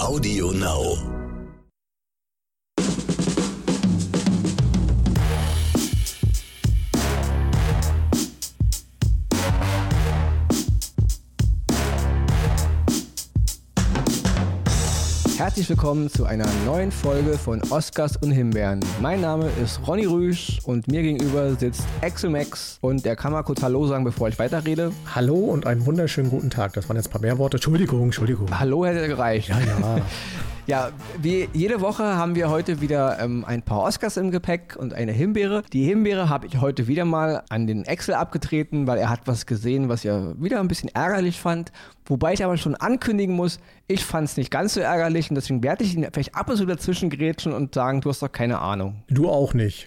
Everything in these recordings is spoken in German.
Audio Now. Herzlich willkommen zu einer neuen Folge von Oscars und Himbeeren. Mein Name ist Ronny Rüsch und mir gegenüber sitzt Axel Max und der kann mal kurz Hallo sagen, bevor ich weiterrede. Hallo und einen wunderschönen guten Tag. Das waren jetzt ein paar mehr Worte. Entschuldigung, Entschuldigung. Hallo hätte gereicht. Ja, ja. Ja, wie jede Woche haben wir heute wieder ähm, ein paar Oscars im Gepäck und eine Himbeere. Die Himbeere habe ich heute wieder mal an den Excel abgetreten, weil er hat was gesehen, was er wieder ein bisschen ärgerlich fand. Wobei ich aber schon ankündigen muss, ich fand es nicht ganz so ärgerlich und deswegen werde ich ihn vielleicht ab und zu dazwischen grätschen und sagen, du hast doch keine Ahnung. Du auch nicht.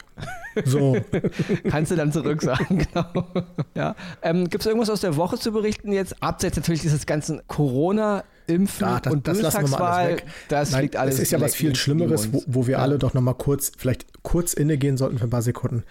So. Kannst du dann zurück sagen, genau. Ja. Ähm, Gibt es irgendwas aus der Woche zu berichten jetzt? Abseits natürlich dieses ganzen Corona- Impfen Ja, das, und das lassen wir mal alles weg. das Nein, liegt alles Es ist ja was viel Schlimmeres, wo, wo wir Ja. alle doch nochmal kurz, vielleicht kurz innegehen sollten für ein paar Sekunden.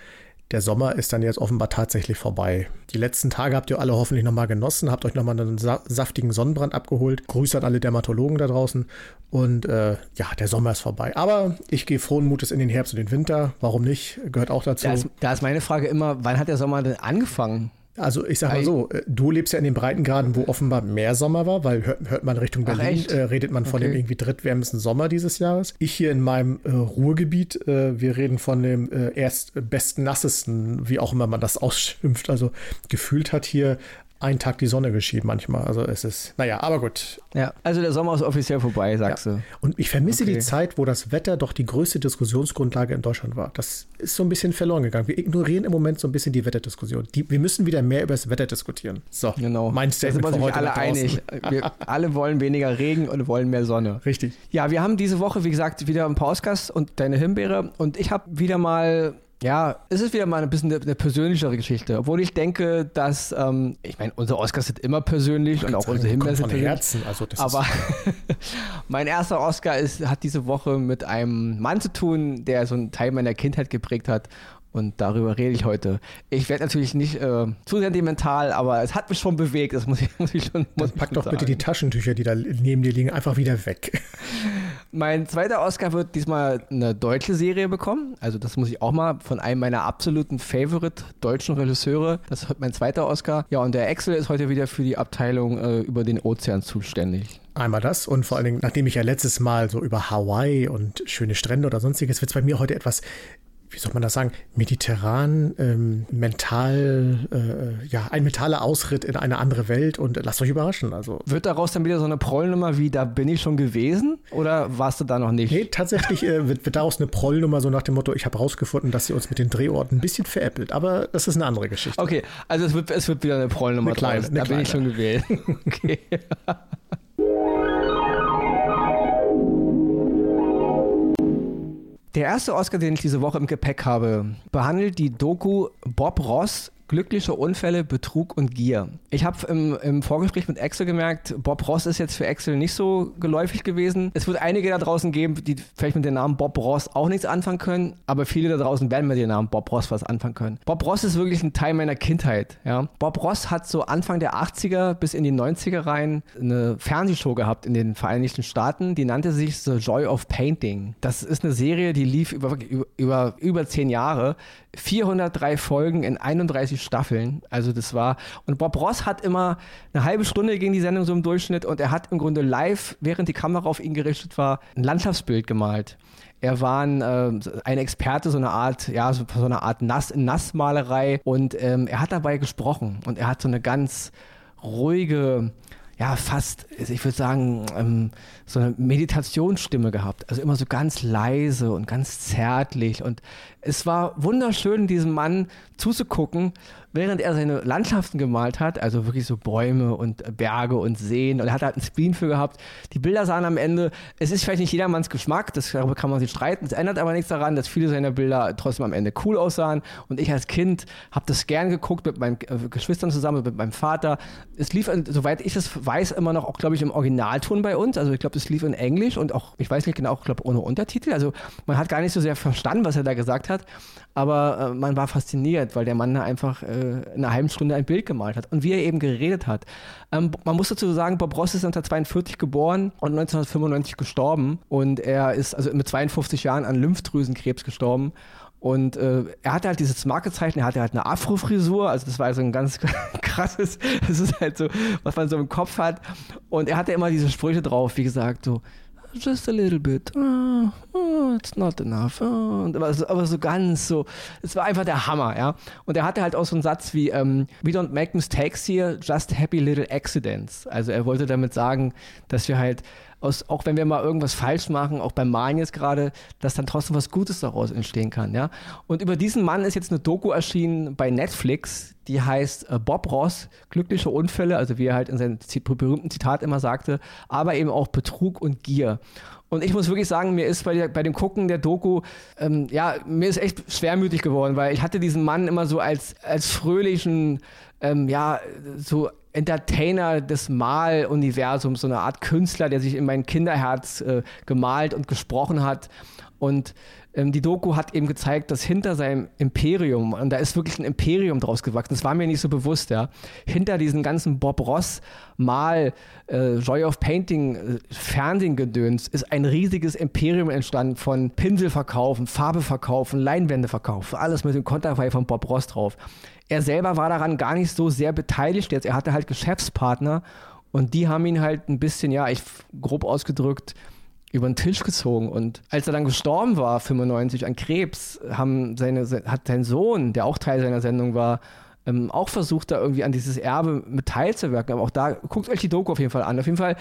Der Sommer ist dann jetzt offenbar tatsächlich vorbei. Die letzten Tage habt ihr alle hoffentlich nochmal genossen, habt euch nochmal einen sa saftigen Sonnenbrand abgeholt. Grüße an alle Dermatologen da draußen. Und äh, ja, der Sommer ist vorbei. Aber ich gehe frohen Mutes in den Herbst und den Winter. Warum nicht? Gehört auch dazu. Da ist, da ist meine Frage immer, wann hat der Sommer denn angefangen? Also ich sag mal so, äh, du lebst ja in den Breitengraden, wo offenbar mehr Sommer war, weil hört, hört man Richtung Berlin, äh, redet man von Okay. dem irgendwie drittwärmsten Sommer dieses Jahres. Ich hier in meinem äh, Ruhrgebiet, äh, wir reden von dem äh, erst besten nassesten, wie auch immer man das ausschimpft. Also gefühlt hat hier ein Tag die Sonne geschieden manchmal. Also es ist, naja, aber gut. Ja, also der Sommer ist offiziell vorbei, sagst du. Und ich vermisse Okay. die Zeit, wo das Wetter doch die größte Diskussionsgrundlage in Deutschland war. Das ist so ein bisschen verloren gegangen. Wir ignorieren im Moment so ein bisschen die Wetterdiskussion. Die, wir müssen wieder mehr über das Wetter diskutieren. So, Genau. mein da sind Statement wir uns alle einig. Wir alle wollen weniger Regen und wollen mehr Sonne. Richtig. Ja, wir haben diese Woche, wie gesagt, wieder ein paar Oscars und deine Himbeere. Und ich habe wieder mal, ja, es ist wieder mal ein bisschen eine, eine persönlichere Geschichte. Obwohl ich denke, dass, ähm, ich meine, unsere Oscars sind immer persönlich und auch unsere Himbeeren sind von persönlich. Herzen. Also das Aber mein erster Oscar ist, hat diese Woche mit einem Mann zu tun, der so einen Teil meiner Kindheit geprägt hat. Und darüber rede ich heute. Ich werde natürlich nicht äh, zu sentimental, aber es hat mich schon bewegt. Das muss ich, muss ich schon. Muss dann pack doch schon bitte die sagen. Taschentücher, die da neben dir liegen, einfach wieder weg. Mein zweiter Oscar wird diesmal eine deutsche Serie bekommen. Also das muss ich auch mal von einem meiner absoluten Favorite deutschen Regisseure. Das wird mein zweiter Oscar. Ja, und der Axel ist heute wieder für die Abteilung äh, über den Ozean zuständig. Einmal das und vor allen Dingen, nachdem ich ja letztes Mal so über Hawaii und schöne Strände oder sonstiges, wird es bei mir heute etwas, wie soll man das sagen, mediterran, ähm, mental, äh, ja, ein mentaler Ausritt in eine andere Welt und äh, lasst euch überraschen. Also Wird daraus dann wieder so eine Prollnummer wie, da bin ich schon gewesen? Oder warst du da noch nicht? Nee, tatsächlich äh, wird, wird daraus eine Prollnummer so nach dem Motto, ich habe rausgefunden, dass sie uns mit den Drehorten ein bisschen veräppelt. Aber das ist eine andere Geschichte. Okay, also es wird, es wird wieder eine Prollnummer Eine kleine, eine Da bin ich schon kleine. gewählt. Okay. Der erste Oscar, den ich diese Woche im Gepäck habe, behandelt die Doku Bob Ross, Glückliche Unfälle, Betrug und Gier. Ich habe im, im Vorgespräch mit Axel gemerkt, Bob Ross ist jetzt für Axel nicht so geläufig gewesen. Es wird einige da draußen geben, die vielleicht mit dem Namen Bob Ross auch nichts anfangen können, aber viele da draußen werden mit dem Namen Bob Ross was anfangen können. Bob Ross ist wirklich ein Teil meiner Kindheit. Ja? Bob Ross hat so Anfang der 80er bis in die 90er rein eine Fernsehshow gehabt in den Vereinigten Staaten, die nannte sich The Joy of Painting. Das ist eine Serie, die lief über, über, über, zehn Jahre. 403 Folgen in 31 Staffeln. Also das war. Und Bob Ross hat immer eine halbe Stunde gegen die Sendung so im Durchschnitt und er hat im Grunde live, während die Kamera auf ihn gerichtet war, ein Landschaftsbild gemalt. Er war ein, äh, ein Experte, so eine Art, ja, so, so eine Art Nass, Nassmalerei und ähm, er hat dabei gesprochen und er hat so eine ganz ruhige, ja, fast, ich würde sagen, ähm, so eine Meditationsstimme gehabt. Also immer so ganz leise und ganz zärtlich. Und es war wunderschön, diesem Mann zuzugucken, während er seine Landschaften gemalt hat, also wirklich so Bäume und Berge und Seen. Und er hat halt einen Spleen für gehabt. Die Bilder sahen am Ende, es ist vielleicht nicht jedermanns Geschmack, das, darüber kann man sich streiten. Es ändert aber nichts daran, dass viele seiner Bilder trotzdem am Ende cool aussahen. Und ich als Kind habe das gern geguckt mit meinen äh, Geschwistern zusammen, mit meinem Vater. Es lief, in- soweit ich es weiß, immer noch auch, glaube ich, im Originalton bei uns. Also ich glaube, es lief in Englisch und auch, ich weiß nicht genau, ich glaube ohne Untertitel. Also man hat gar nicht so sehr verstanden, was er da gesagt hat. Aber äh, man war fasziniert, weil der Mann da einfach äh, in einer halben Stunde ein Bild gemalt hat und wie er eben geredet hat. Ähm, man muss dazu sagen, Bob Ross ist 1942 geboren und 1995 gestorben und er ist also mit 52 Jahren an Lymphdrüsenkrebs gestorben. Und äh, er hatte halt dieses Markezeichen, er hatte halt eine Afro-Frisur, also das war so ein ganz krasses, das ist halt so, was man so im Kopf hat. Und er hatte immer diese Sprüche drauf, wie gesagt, so, just a little bit, oh, oh, it's not enough. Oh. Aber, so, aber, so, ganz so, es war einfach der Hammer, ja. Und er hatte halt auch so einen Satz wie, um, we don't make mistakes here, just happy little accidents. Also er wollte damit sagen, dass wir halt aus, auch wenn wir mal irgendwas falsch machen, auch beim Malen jetzt gerade, dass dann trotzdem was Gutes daraus entstehen kann. Ja? Und über diesen Mann ist jetzt eine Doku erschienen bei Netflix, die heißt äh, Bob Ross, glückliche Unfälle, also wie er halt in seinem berühmten Zitat immer sagte, aber eben auch Betrug und Gier. Und ich muss wirklich sagen, mir ist bei, der, bei dem Gucken der Doku, ähm, ja, mir ist echt schwermütig geworden, weil ich hatte diesen Mann immer so als, als fröhlichen, ähm, ja, so Entertainer des Maluniversums, so eine Art Künstler, der sich in mein Kinderherz äh, gemalt und gesprochen hat. Und ähm, die Doku hat eben gezeigt, dass hinter seinem Imperium, und da ist wirklich ein Imperium draus gewachsen, das war mir nicht so bewusst, ja, hinter diesen ganzen Bob Ross Mal, äh, Joy of Painting, äh, Fernsehgedöns, ist ein riesiges Imperium entstanden von Pinselverkaufen, Farbeverkaufen, Leinwände verkaufen, alles mit dem Konterfei von Bob Ross drauf. Er selber war daran gar nicht so sehr beteiligt jetzt. Er hatte halt Geschäftspartner und die haben ihn halt ein bisschen, ja, ich grob ausgedrückt, über den Tisch gezogen. Und als er dann gestorben war, 95 an Krebs, haben seine, hat sein Sohn, der auch Teil seiner Sendung war, ähm, auch versucht, da irgendwie an dieses Erbe mit teilzuwirken. Aber auch da, guckt euch die Doku auf jeden Fall an. Auf jeden Fall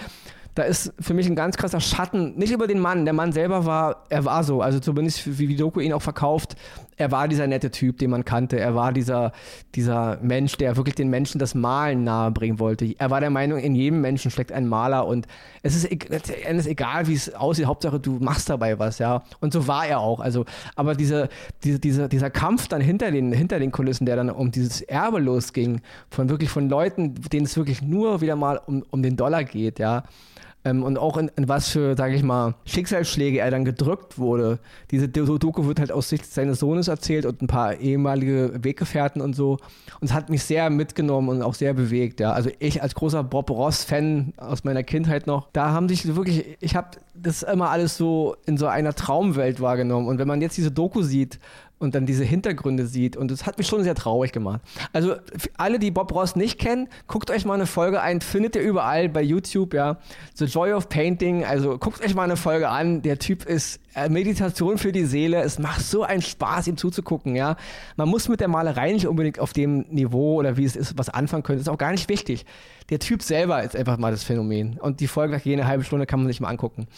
da ist für mich ein ganz krasser Schatten, nicht über den Mann, der Mann selber war, er war so, also zumindest wie Doku ihn auch verkauft, er war dieser nette Typ, den man kannte, er war dieser, dieser Mensch, der wirklich den Menschen das Malen nahebringen wollte. Er war der Meinung, in jedem Menschen steckt ein Maler und es ist, es egal, wie es aussieht, Hauptsache du machst dabei was, ja. Und so war er auch, also, aber diese, diese, diese, dieser Kampf dann hinter den, hinter den Kulissen, der dann um dieses Erbe losging, von wirklich von Leuten, denen es wirklich nur wieder mal um, um den Dollar geht, ja ähm, und auch in, in, was für, sage ich mal, Schicksalsschläge er dann gedrückt wurde. Diese Doku wird halt aus Sicht seines Sohnes erzählt und ein paar ehemalige Weggefährten und so. Und es hat mich sehr mitgenommen und auch sehr bewegt. Ja. Also ich als großer Bob Ross-Fan aus meiner Kindheit noch, da haben sich wirklich, ich habe das immer alles so in so einer Traumwelt wahrgenommen. Und wenn man jetzt diese Doku sieht, und dann diese Hintergründe sieht. Und das hat mich schon sehr traurig gemacht. Also alle, die Bob Ross nicht kennen, guckt euch mal eine Folge ein, findet ihr überall bei YouTube, ja. The Joy of Painting, also guckt euch mal eine Folge an. Der Typ ist äh, Meditation für die Seele. Es macht so einen Spaß, ihm zuzugucken, ja. Man muss mit der Malerei nicht unbedingt auf dem Niveau oder wie es ist, was anfangen können. Das ist auch gar nicht wichtig. Der Typ selber ist einfach mal das Phänomen. Und die Folge nach jede halbe Stunde kann man sich mal angucken.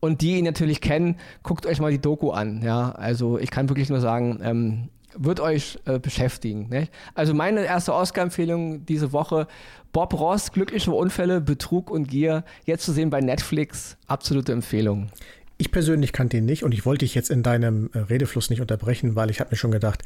Und die ihn natürlich kennen, guckt euch mal die Doku an. Ja, also ich kann wirklich nur sagen, ähm, wird euch äh, beschäftigen. Nicht? Also meine erste Oscar-Empfehlung diese Woche, Bob Ross, Glückliche Unfälle, Betrug und Gier, jetzt zu sehen bei Netflix, absolute Empfehlung. Ich persönlich kannte ihn nicht und ich wollte dich jetzt in deinem äh, Redefluss nicht unterbrechen, weil ich habe mir schon gedacht,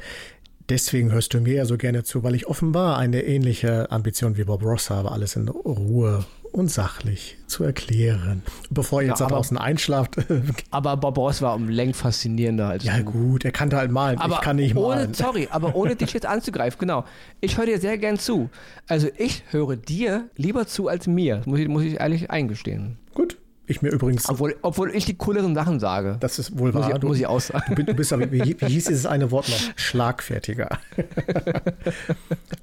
deswegen hörst du mir ja so gerne zu, weil ich offenbar eine ähnliche Ambition wie Bob Ross habe, alles in Ruhe und sachlich zu erklären. Bevor ihr jetzt ja, da draußen einschlaft. aber Bob Ross war um Längen faszinierender als Ja du. gut, er kannte halt malen, aber ich kann nicht ohne, malen. Sorry, aber ohne dich jetzt anzugreifen, genau. Ich höre dir sehr gern zu. Also ich höre dir lieber zu als mir, muss ich, muss ich ehrlich eingestehen. Gut, ich mir übrigens. Obwohl, obwohl ich die cooleren Sachen sage. Das ist wohl wahr. Muss ich, muss ich auch sagen. Du, du bist aber, wie, wie hieß dieses eine Wort noch? Schlagfertiger.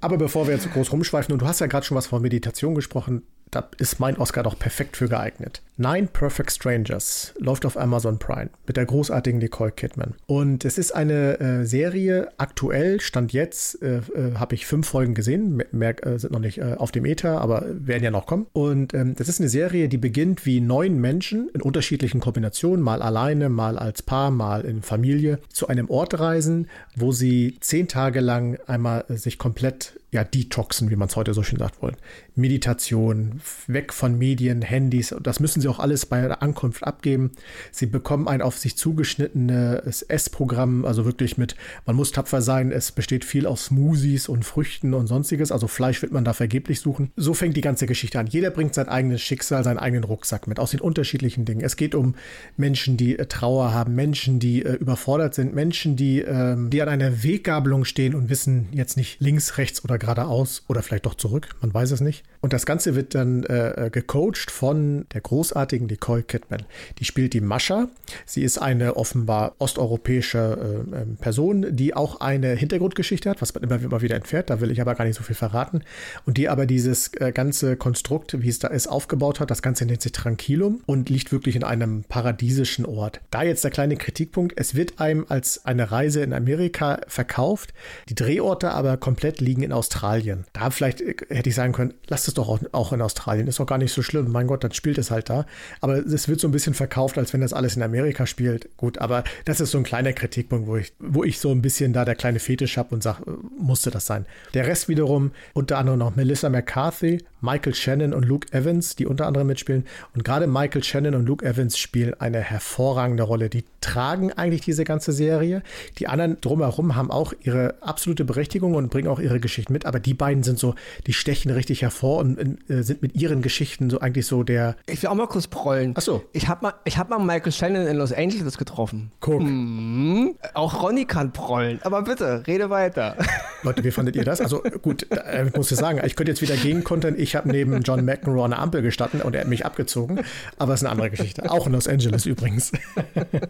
aber bevor wir jetzt groß rumschweifen, und du hast ja gerade schon was von Meditation gesprochen, da ist mein Oscar doch perfekt für geeignet. Nine Perfect Strangers läuft auf Amazon Prime mit der großartigen Nicole Kidman. Und es ist eine äh, Serie, aktuell, Stand jetzt, äh, äh, habe ich fünf Folgen gesehen, mehr äh, sind noch nicht äh, auf dem Ether, aber werden ja noch kommen. Und ähm, das ist eine Serie, die beginnt wie neun Menschen in unterschiedlichen Kombinationen, mal alleine, mal als Paar, mal in Familie, zu einem Ort reisen, wo sie zehn Tage lang einmal äh, sich komplett ja, detoxen, wie man es heute so schön sagt wollen. Meditation, weg von Medien, Handys, das müssen sie auch alles bei der Ankunft abgeben. Sie bekommen ein auf sich zugeschnittenes Essprogramm, also wirklich mit, man muss tapfer sein, es besteht viel aus Smoothies und Früchten und sonstiges, also Fleisch wird man da vergeblich suchen. So fängt die ganze Geschichte an. Jeder bringt sein eigenes Schicksal, seinen eigenen Rucksack mit, aus den unterschiedlichen Dingen. Es geht um Menschen, die äh, Trauer haben, Menschen, die äh, überfordert sind, Menschen, die, äh, die an einer Weggabelung stehen und wissen jetzt nicht links, rechts oder geradeaus oder vielleicht doch zurück, man weiß es nicht. Und das Ganze wird dann äh, äh gecoacht von der großartigen Nicole Kidman. Die spielt die Mascha. Sie ist eine offenbar osteuropäische äh, ähm, Person, die auch eine Hintergrundgeschichte hat, was man immer, immer wieder entfährt. Da will ich aber gar nicht so viel verraten. Und die aber dieses äh, ganze Konstrukt, wie es da ist, aufgebaut hat. Das Ganze nennt sich Tranquilum und liegt wirklich in einem paradiesischen Ort. Da jetzt der kleine Kritikpunkt. Es wird einem als eine Reise in Amerika verkauft. Die Drehorte aber komplett liegen in Australien. Da vielleicht äh, hätte ich sagen können, lasst es doch auch, auch in Australien. Ist doch gar nicht so schlimm. Mein Gott, dann spielt es halt da. Aber es wird so ein bisschen verkauft, als wenn das alles in Amerika spielt. Gut, aber das ist so ein kleiner Kritikpunkt, wo ich, wo ich so ein bisschen da der kleine Fetisch habe und sage, musste das sein. Der Rest wiederum, unter anderem noch Melissa McCarthy, Michael Shannon und Luke Evans, die unter anderem mitspielen. Und gerade Michael Shannon und Luke Evans spielen eine hervorragende Rolle. Die tragen eigentlich diese ganze Serie. Die anderen drumherum haben auch ihre absolute Berechtigung und bringen auch ihre Geschichten mit. Aber die beiden sind so, die stechen richtig hervor und äh, sind mit ihren Geschichten so eigentlich so der. Ich will auch mal kurz prollen. Ach so. Ich habe mal, hab mal Michael Shannon in Los Angeles getroffen. Guck. Mhm. Auch Ronny kann prollen. Aber bitte, rede weiter. Leute, wie fandet ihr das? Also gut, äh, ich muss ja sagen, ich könnte jetzt wieder gegenkontern. Ich habe neben John McEnroe eine Ampel gestanden und er hat mich abgezogen. Aber es ist eine andere Geschichte. Auch in Los Angeles übrigens.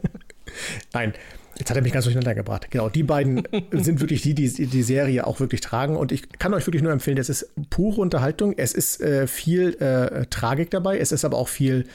Nein, Jetzt hat er mich ganz durcheinander gebracht. Genau, die beiden sind wirklich die, die die Serie auch wirklich tragen. Und ich kann euch wirklich nur empfehlen, es ist pure Unterhaltung. Es ist äh, viel äh, Tragik dabei. Es ist aber auch viel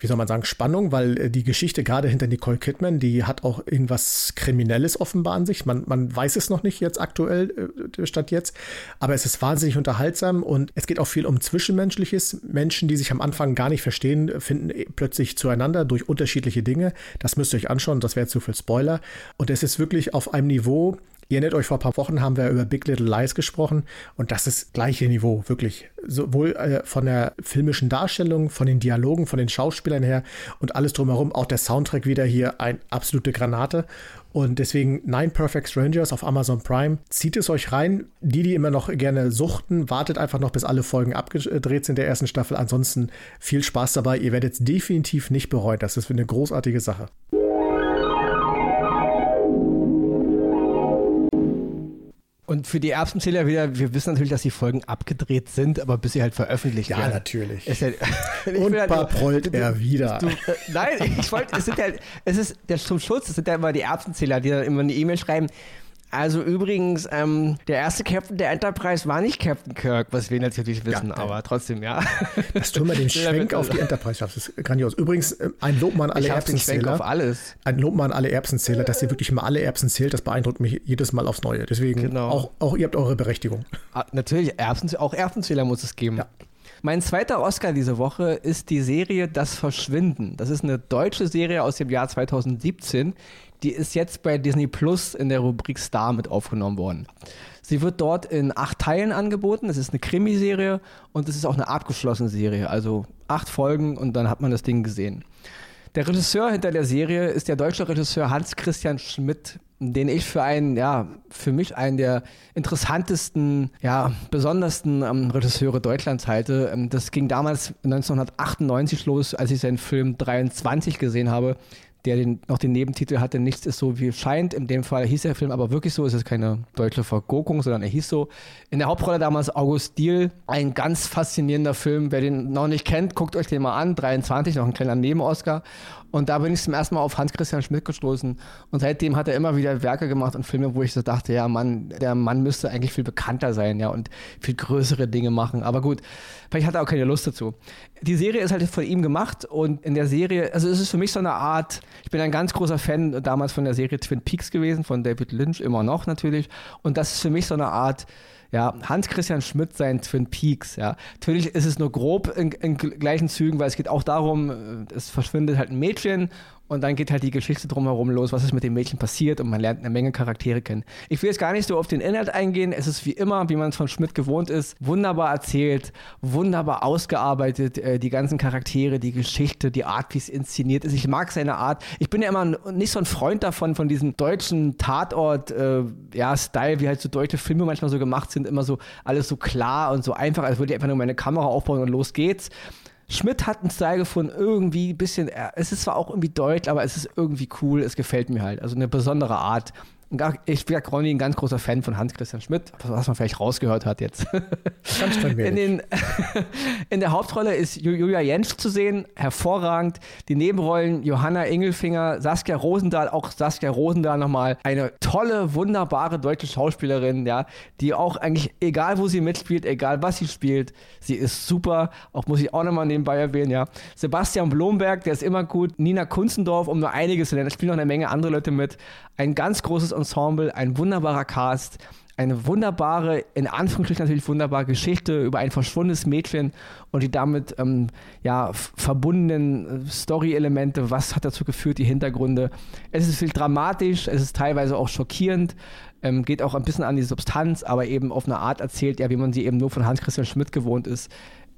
wie soll man sagen, Spannung, weil äh, die Geschichte gerade hinter Nicole Kidman, die hat auch irgendwas Kriminelles offenbar an sich. Man, man weiß es noch nicht jetzt aktuell, äh, statt jetzt, aber es ist wahnsinnig unterhaltsam und es geht auch viel um Zwischenmenschliches. Menschen, die sich am Anfang gar nicht verstehen, finden äh, plötzlich zueinander durch unterschiedliche Dinge. Das müsst ihr euch anschauen, das wäre zu viel Spoiler. Und es ist wirklich auf einem Niveau, Ihr erinnert euch, vor ein paar Wochen haben wir über Big Little Lies gesprochen und das ist gleiche Niveau, wirklich. Sowohl äh, von der filmischen Darstellung, von den Dialogen, von den Schauspielern her und alles drumherum. Auch der Soundtrack wieder hier ein absolute Granate. Und deswegen Nine Perfect Strangers auf Amazon Prime. Zieht es euch rein. Die, die immer noch gerne suchten, wartet einfach noch, bis alle Folgen abgedreht sind der ersten Staffel. Ansonsten viel Spaß dabei. Ihr werdet es definitiv nicht bereuen. Das ist eine großartige Sache. Und für die Erbsenzähler wieder, wir wissen natürlich, dass die Folgen abgedreht sind, aber bis sie halt veröffentlicht ja, werden. Ja, natürlich. Ist ja, Und halt, prollt er wieder. Du, nein, ich wollte, es sind ja, es ist der zum Schutz, es sind ja immer die Erbsenzähler, die dann immer eine E-Mail schreiben, also übrigens, ähm, der erste Captain der Enterprise war nicht Captain Kirk, was wir natürlich wissen, ja, aber trotzdem, ja. Das tun wir den Schwenk auf die Enterprise schaffst, das ist grandios. Übrigens, äh, ein Lob an alle Erbsenzähler. auf alles. Ein Lob an alle Erbsenzähler, dass ihr wirklich mal alle Erbsen zählt, das beeindruckt mich jedes Mal aufs Neue. Deswegen, genau. auch, auch ihr habt eure Berechtigung. Ah, natürlich, Erbsen, auch Erbsenzähler muss es geben. Ja. Mein zweiter Oscar diese Woche ist die Serie Das Verschwinden. Das ist eine deutsche Serie aus dem Jahr 2017, die ist jetzt bei Disney Plus in der Rubrik Star mit aufgenommen worden. Sie wird dort in acht Teilen angeboten. Es ist eine Krimiserie und es ist auch eine abgeschlossene Serie. Also acht Folgen und dann hat man das Ding gesehen. Der Regisseur hinter der Serie ist der deutsche Regisseur Hans Christian Schmidt, den ich für einen, ja, für mich einen der interessantesten, ja, besondersten ähm, Regisseure Deutschlands halte. Ähm, das ging damals 1998 los, als ich seinen Film 23 gesehen habe der den, noch den Nebentitel hatte, nichts ist so wie scheint. In dem Fall hieß der Film aber wirklich so, es ist keine deutsche Vergurkung, sondern er hieß so. In der Hauptrolle damals August Diel, ein ganz faszinierender Film. Wer den noch nicht kennt, guckt euch den mal an. 23, noch ein kleiner Neben-Oscar. Und da bin ich zum ersten Mal auf Hans-Christian Schmidt gestoßen. Und seitdem hat er immer wieder Werke gemacht und Filme, wo ich so dachte, ja, Mann, der Mann müsste eigentlich viel bekannter sein, ja, und viel größere Dinge machen. Aber gut, vielleicht hat er auch keine Lust dazu. Die Serie ist halt von ihm gemacht und in der Serie, also es ist für mich so eine Art, ich bin ein ganz großer Fan damals von der Serie Twin Peaks gewesen, von David Lynch, immer noch natürlich. Und das ist für mich so eine Art, Ja, Hans-Christian Schmidt sein Twin Peaks, ja. Natürlich ist es nur grob in, in gleichen Zügen, weil es geht auch darum, es verschwindet halt ein Mädchen und dann geht halt die Geschichte drumherum los, was ist mit dem Mädchen passiert und man lernt eine Menge Charaktere kennen. Ich will jetzt gar nicht so auf den Inhalt eingehen. Es ist wie immer, wie man es von Schmidt gewohnt ist, wunderbar erzählt, wunderbar ausgearbeitet, äh, die ganzen Charaktere, die Geschichte, die Art, wie es inszeniert ist. Ich mag seine Art. Ich bin ja immer nicht so ein Freund davon, von diesem deutschen Tatort, äh, ja, wie halt so deutsche Filme manchmal so gemacht sind, immer so alles so klar und so einfach, als würde ich einfach nur meine Kamera aufbauen und los geht's. Schmidt hat einen Style gefunden, irgendwie ein bisschen, es ist zwar auch irgendwie deutsch, aber es ist irgendwie cool, es gefällt mir halt. Also eine besondere Art ich bin ja Ronny ein ganz großer Fan von Hans-Christian Schmidt, was man vielleicht rausgehört hat jetzt. Ganz in, den, in der Hauptrolle ist Julia Jentsch zu sehen, hervorragend. Die Nebenrollen Johanna Ingelfinger, Saskia Rosendahl, auch Saskia Rosendahl nochmal eine tolle, wunderbare deutsche Schauspielerin, ja, die auch eigentlich, egal wo sie mitspielt, egal was sie spielt, sie ist super. Auch muss ich auch nochmal nebenbei erwähnen, ja. Sebastian Blomberg, der ist immer gut. Nina Kunzendorf, um nur einiges zu nennen, da spielen noch eine Menge andere Leute mit. Ein ganz großes Ensemble, ein wunderbarer Cast, eine wunderbare, in Anführungsstrichen natürlich wunderbare Geschichte über ein verschwundenes Mädchen und die damit ähm, ja, verbundenen äh, Story-Elemente. Was hat dazu geführt, die Hintergründe? Es ist viel dramatisch, es ist teilweise auch schockierend, ähm, geht auch ein bisschen an die Substanz, aber eben auf eine Art erzählt, ja, wie man sie eben nur von Hans-Christian Schmidt gewohnt ist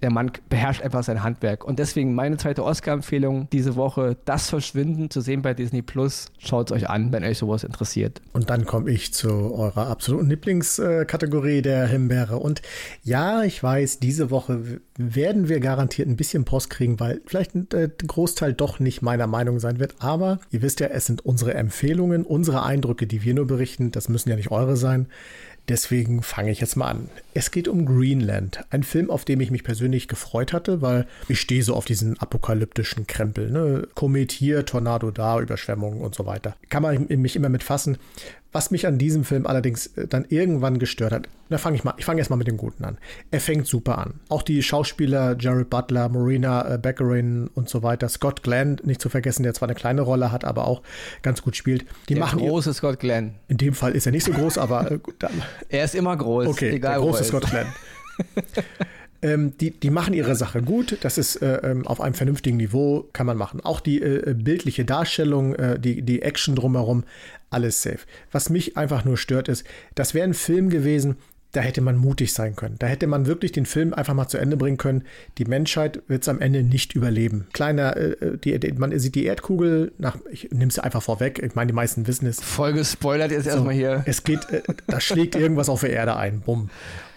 der Mann beherrscht einfach sein Handwerk. Und deswegen meine zweite Oscar-Empfehlung diese Woche, Das Verschwinden zu sehen bei Disney Plus. Schaut es euch an, wenn euch sowas interessiert. Und dann komme ich zu eurer absoluten Lieblingskategorie der Himbeere. Und ja, ich weiß, diese Woche werden wir garantiert ein bisschen Post kriegen, weil vielleicht ein äh, Großteil doch nicht meiner Meinung sein wird. Aber ihr wisst ja, es sind unsere Empfehlungen, unsere Eindrücke, die wir nur berichten. Das müssen ja nicht eure sein. Deswegen fange ich jetzt mal an. Es geht um Greenland, ein Film, auf den ich mich persönlich gefreut hatte, weil ich stehe so auf diesen apokalyptischen Krempel. Ne? Komet hier, Tornado da, Überschwemmungen und so weiter. Kann man mich immer mit fassen. Was mich an diesem Film allerdings äh, dann irgendwann gestört hat, da fange ich mal, ich fange erstmal mit dem Guten an. Er fängt super an. Auch die Schauspieler Jared Butler, Marina äh, Beckerin und so weiter, Scott Glenn, nicht zu vergessen, der zwar eine kleine Rolle hat, aber auch ganz gut spielt. Die der machen große ihr, Scott Glenn. In dem Fall ist er nicht so groß, aber äh, er ist immer groß. Okay, egal der große Scott Glenn. Ähm, die, die machen ihre Sache gut. Das ist äh, ähm, auf einem vernünftigen Niveau, kann man machen. Auch die äh, bildliche Darstellung, äh, die, die Action drumherum, alles safe. Was mich einfach nur stört, ist, das wäre ein Film gewesen, da hätte man mutig sein können. Da hätte man wirklich den Film einfach mal zu Ende bringen können. Die Menschheit wird es am Ende nicht überleben. Kleiner, äh, äh, die, die, man sieht die Erdkugel, nach, ich nehme es einfach vorweg, ich meine, die meisten wissen es. Voll gespoilert jetzt so, erstmal hier. Es geht, äh, da schlägt irgendwas auf der Erde ein, bumm.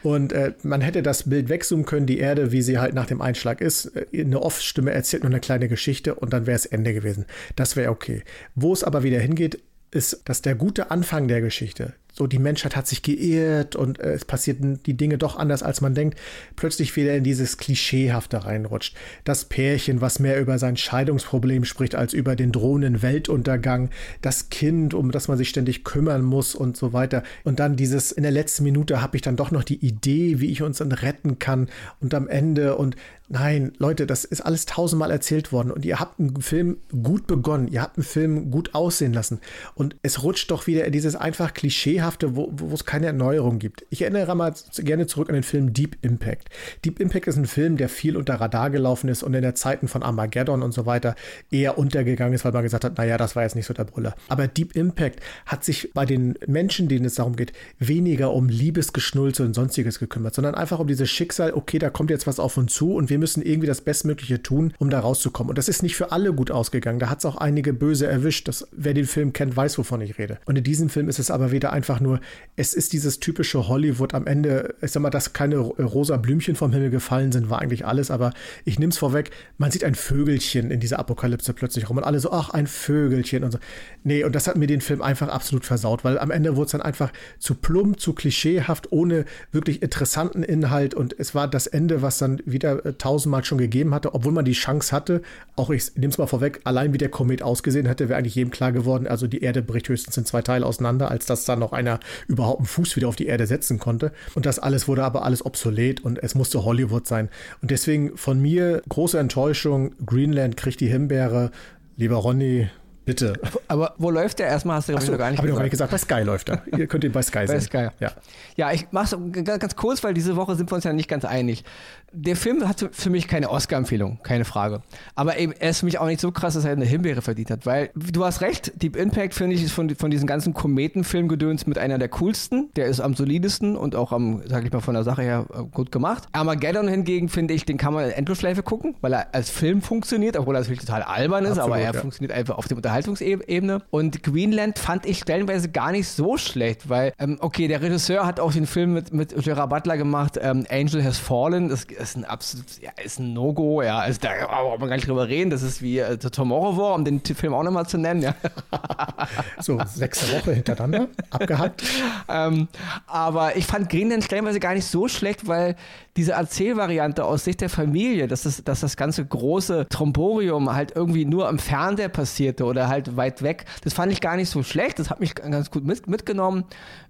Und äh, man hätte das Bild wegzoomen können, die Erde, wie sie halt nach dem Einschlag ist. Äh, eine Off-Stimme erzählt nur eine kleine Geschichte und dann wäre es Ende gewesen. Das wäre okay. Wo es aber wieder hingeht, ist, dass der gute Anfang der Geschichte, so die Menschheit hat sich geirrt und äh, es passierten die Dinge doch anders, als man denkt, plötzlich wieder in dieses Klischeehafte reinrutscht. Das Pärchen, was mehr über sein Scheidungsproblem spricht, als über den drohenden Weltuntergang, das Kind, um das man sich ständig kümmern muss und so weiter. Und dann dieses, in der letzten Minute habe ich dann doch noch die Idee, wie ich uns dann retten kann und am Ende und Nein, Leute, das ist alles tausendmal erzählt worden und ihr habt einen Film gut begonnen, ihr habt einen Film gut aussehen lassen und es rutscht doch wieder in dieses einfach Klischeehafte, wo, wo es keine Erneuerung gibt. Ich erinnere mal gerne zurück an den Film Deep Impact. Deep Impact ist ein Film, der viel unter Radar gelaufen ist und in der Zeiten von Armageddon und so weiter eher untergegangen ist, weil man gesagt hat, naja, das war jetzt nicht so der Brüller. Aber Deep Impact hat sich bei den Menschen, denen es darum geht, weniger um Liebesgeschnulze und sonstiges gekümmert, sondern einfach um dieses Schicksal, okay, da kommt jetzt was auf uns zu und wir wir müssen irgendwie das Bestmögliche tun, um da rauszukommen. Und das ist nicht für alle gut ausgegangen. Da hat es auch einige böse erwischt. Das, wer den Film kennt, weiß, wovon ich rede. Und in diesem Film ist es aber wieder einfach nur, es ist dieses typische Hollywood am Ende. Ich sag mal, dass keine rosa Blümchen vom Himmel gefallen sind, war eigentlich alles. Aber ich nehme es vorweg, man sieht ein Vögelchen in dieser Apokalypse plötzlich rum. Und alle so, ach, ein Vögelchen und so. Nee, und das hat mir den Film einfach absolut versaut, weil am Ende wurde es dann einfach zu plump, zu klischeehaft, ohne wirklich interessanten Inhalt. Und es war das Ende, was dann wieder äh, tausendmal schon gegeben hatte, obwohl man die Chance hatte, auch ich nehme es mal vorweg, allein wie der Komet ausgesehen hätte, wäre eigentlich jedem klar geworden, also die Erde bricht höchstens in zwei Teile auseinander, als dass dann noch einer überhaupt einen Fuß wieder auf die Erde setzen konnte. Und das alles wurde aber alles obsolet und es musste Hollywood sein. Und deswegen von mir große Enttäuschung, Greenland kriegt die Himbeere. Lieber Ronny, Bitte. Aber wo läuft der erstmal? Hast du Achso, noch gar nicht hab ich gesagt. noch gar nicht gesagt. Bei Sky läuft er. Ihr könnt ihn bei Sky Bei sehen. Sky. Ja. Ja, ich mach's ganz ganz kurz, weil diese Woche sind wir uns ja nicht ganz einig. Der Film hat für mich keine Oscar-Empfehlung, keine Frage. Aber eben, er ist für mich auch nicht so krass, dass er eine Himbeere verdient hat, weil du hast recht, Deep Impact finde ich ist von, von diesen ganzen Kometenfilmgedöns mit einer der coolsten. Der ist am solidesten und auch am, sag ich mal, von der Sache her äh, gut gemacht. Armageddon hingegen finde ich, den kann man in Endlosschleife gucken, weil er als Film funktioniert, obwohl er natürlich total albern ist, Absolut, aber er ja. funktioniert einfach auf der Unterhaltungsebene. Und Greenland fand ich stellenweise gar nicht so schlecht, weil, ähm, okay, der Regisseur hat auch den Film mit, mit Gerard Butler gemacht, ähm, Angel Has Fallen. Das ist ein absolut, ja, ist ein No-Go, ja. Also da braucht man gar nicht drüber reden. Das ist wie äh, The Tomorrow War, um den Film auch nochmal zu nennen, ja. So, sechste Woche hintereinander, abgehakt. ähm, aber ich fand Greenland stellenweise gar nicht so schlecht, weil diese Erzählvariante aus Sicht der Familie, dass das, dass das ganze große Tromborium halt irgendwie nur am Fernseher passierte oder halt weit weg, das fand ich gar nicht so schlecht. Das hat mich ganz gut mit, mitgenommen.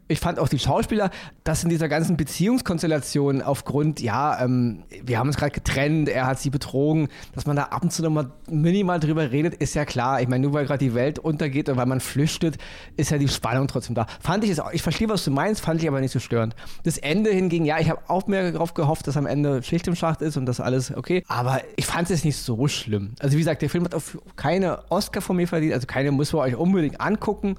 Ich fand auch die Schauspieler, dass in dieser ganzen Beziehungskonstellation aufgrund, ja, ähm, wir haben uns gerade getrennt, er hat sie betrogen, dass man da ab und zu nochmal minimal drüber redet, ist ja klar. Ich meine, nur weil gerade die Welt untergeht und weil man flüchtet, ist ja die Spannung trotzdem da. Fand ich es auch, ich verstehe, was du meinst, fand ich aber nicht so störend. Das Ende hingegen, ja, ich habe auch mehr darauf gehofft, dass am Ende Schicht im Schacht ist und das alles okay, aber ich fand es nicht so schlimm. Also wie gesagt, der Film hat auch keine Oscar von mir verdient, also keine müssen wir euch unbedingt angucken.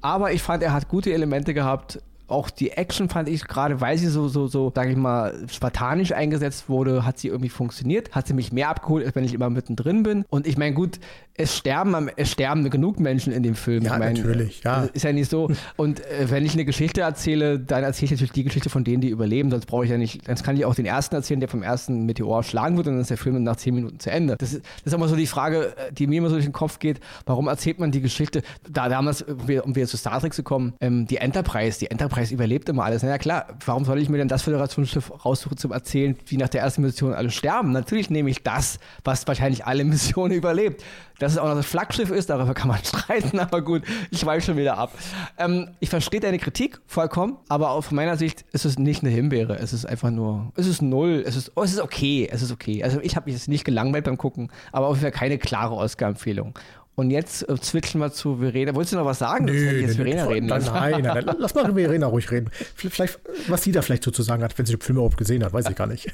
Aber ich fand, er hat gute Elemente gehabt. Auch die Action fand ich, gerade weil sie so, so, so, sag ich mal, spartanisch eingesetzt wurde, hat sie irgendwie funktioniert. Hat sie mich mehr abgeholt, als wenn ich immer mittendrin bin. Und ich meine, gut, es sterben, am- es sterben genug Menschen in dem Film. Ja, ich mein, natürlich, ja. Ist ja nicht so. Und äh, wenn ich eine Geschichte erzähle, dann erzähle ich natürlich die Geschichte von denen, die überleben. Sonst brauche ich ja nicht, dann kann ich auch den ersten erzählen, der vom ersten Meteor schlagen wird und dann ist der Film nach zehn Minuten zu Ende. Das ist, das ist immer so die Frage, äh, die mir immer so durch den Kopf geht, warum erzählt man die Geschichte? Da damals, um wieder, um wieder zu Star Trek zu kommen, ähm, die Enterprise, die Enterprise überlebt immer alles. Na ja klar, warum soll ich mir denn das Föderationsschiff raussuchen zum Erzählen, wie nach der ersten Mission alle sterben? Natürlich nehme ich das, was wahrscheinlich alle Missionen überlebt. Dass es auch noch das Flaggschiff ist, darüber kann man streiten, aber gut, ich weiche schon wieder ab. Ähm, ich verstehe deine Kritik vollkommen, aber aus meiner Sicht ist es nicht eine Himbeere. Es ist einfach nur, es ist null, es ist, oh, es ist okay, es ist okay. Also ich habe mich jetzt nicht gelangweilt beim Gucken, aber auf jeden Fall keine klare Oscar-Empfehlung. Und jetzt äh, switchen wir zu Verena. Wolltest du noch was sagen? Hätte ich jetzt Verena reden nein, lassen. nein, nein, nein. Lass mal Verena ruhig reden. Vielleicht, was sie da vielleicht so zu sagen hat, wenn sie den Film überhaupt gesehen hat, weiß ich gar nicht.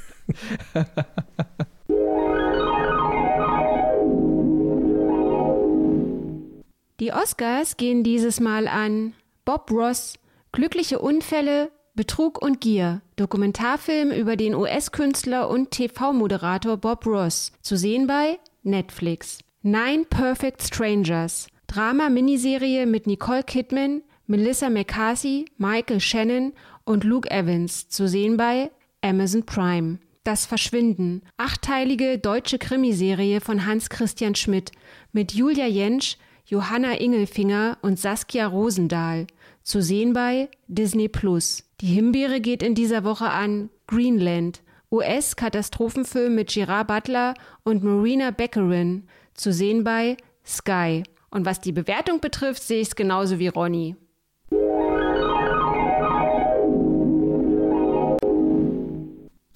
Die Oscars gehen dieses Mal an Bob Ross, Glückliche Unfälle, Betrug und Gier, Dokumentarfilm über den US-Künstler und TV-Moderator Bob Ross, zu sehen bei Netflix. Nine Perfect Strangers, Drama-Miniserie mit Nicole Kidman, Melissa McCarthy, Michael Shannon und Luke Evans, zu sehen bei Amazon Prime. Das Verschwinden, achteilige deutsche Krimiserie von Hans-Christian Schmidt mit Julia Jentsch, Johanna Ingelfinger und Saskia Rosendahl. Zu sehen bei Disney Plus. Die Himbeere geht in dieser Woche an Greenland, US-Katastrophenfilm mit Gerard Butler und Marina Beckerin. Zu sehen bei Sky. Und was die Bewertung betrifft, sehe ich es genauso wie Ronny.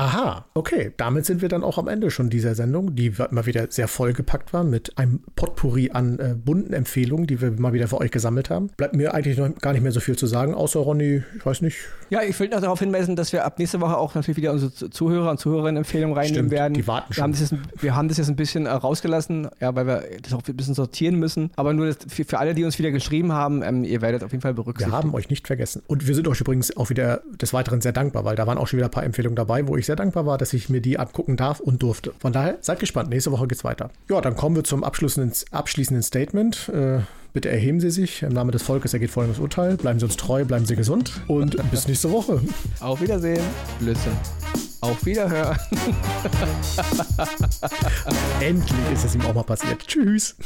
Aha, okay. Damit sind wir dann auch am Ende schon dieser Sendung, die mal wieder sehr vollgepackt war mit einem Potpourri an äh, bunten Empfehlungen, die wir mal wieder für euch gesammelt haben. Bleibt mir eigentlich noch gar nicht mehr so viel zu sagen, außer Ronny, ich weiß nicht. Ja, ich will noch darauf hinweisen, dass wir ab nächste Woche auch natürlich wieder unsere Zuhörer und Zuhörerinnen-Empfehlungen reinnehmen Stimmt, werden. die warten Wir haben, schon. das jetzt, wir haben das jetzt ein bisschen äh, rausgelassen, ja, weil wir das auch ein bisschen sortieren müssen. Aber nur das, für, für alle, die uns wieder geschrieben haben, ähm, ihr werdet auf jeden Fall Wir berücksichtigt. haben euch nicht vergessen. Und wir sind euch übrigens auch wieder des Weiteren sehr dankbar, weil da waren auch schon wieder ein paar Empfehlungen dabei, wo ich sehr dankbar war, dass ich mir die angucken darf und durfte. Von daher seid gespannt. Nächste Woche geht's weiter. Ja, dann kommen wir zum abschließenden, abschließenden Statement. Äh, bitte erheben Sie sich. Im Namen des Volkes ergeht folgendes Urteil. Bleiben Sie uns treu, bleiben Sie gesund und bis nächste Woche. Auf Wiedersehen. Blödsinn. Auf Wiederhören. Endlich ist es ihm auch mal passiert. Tschüss.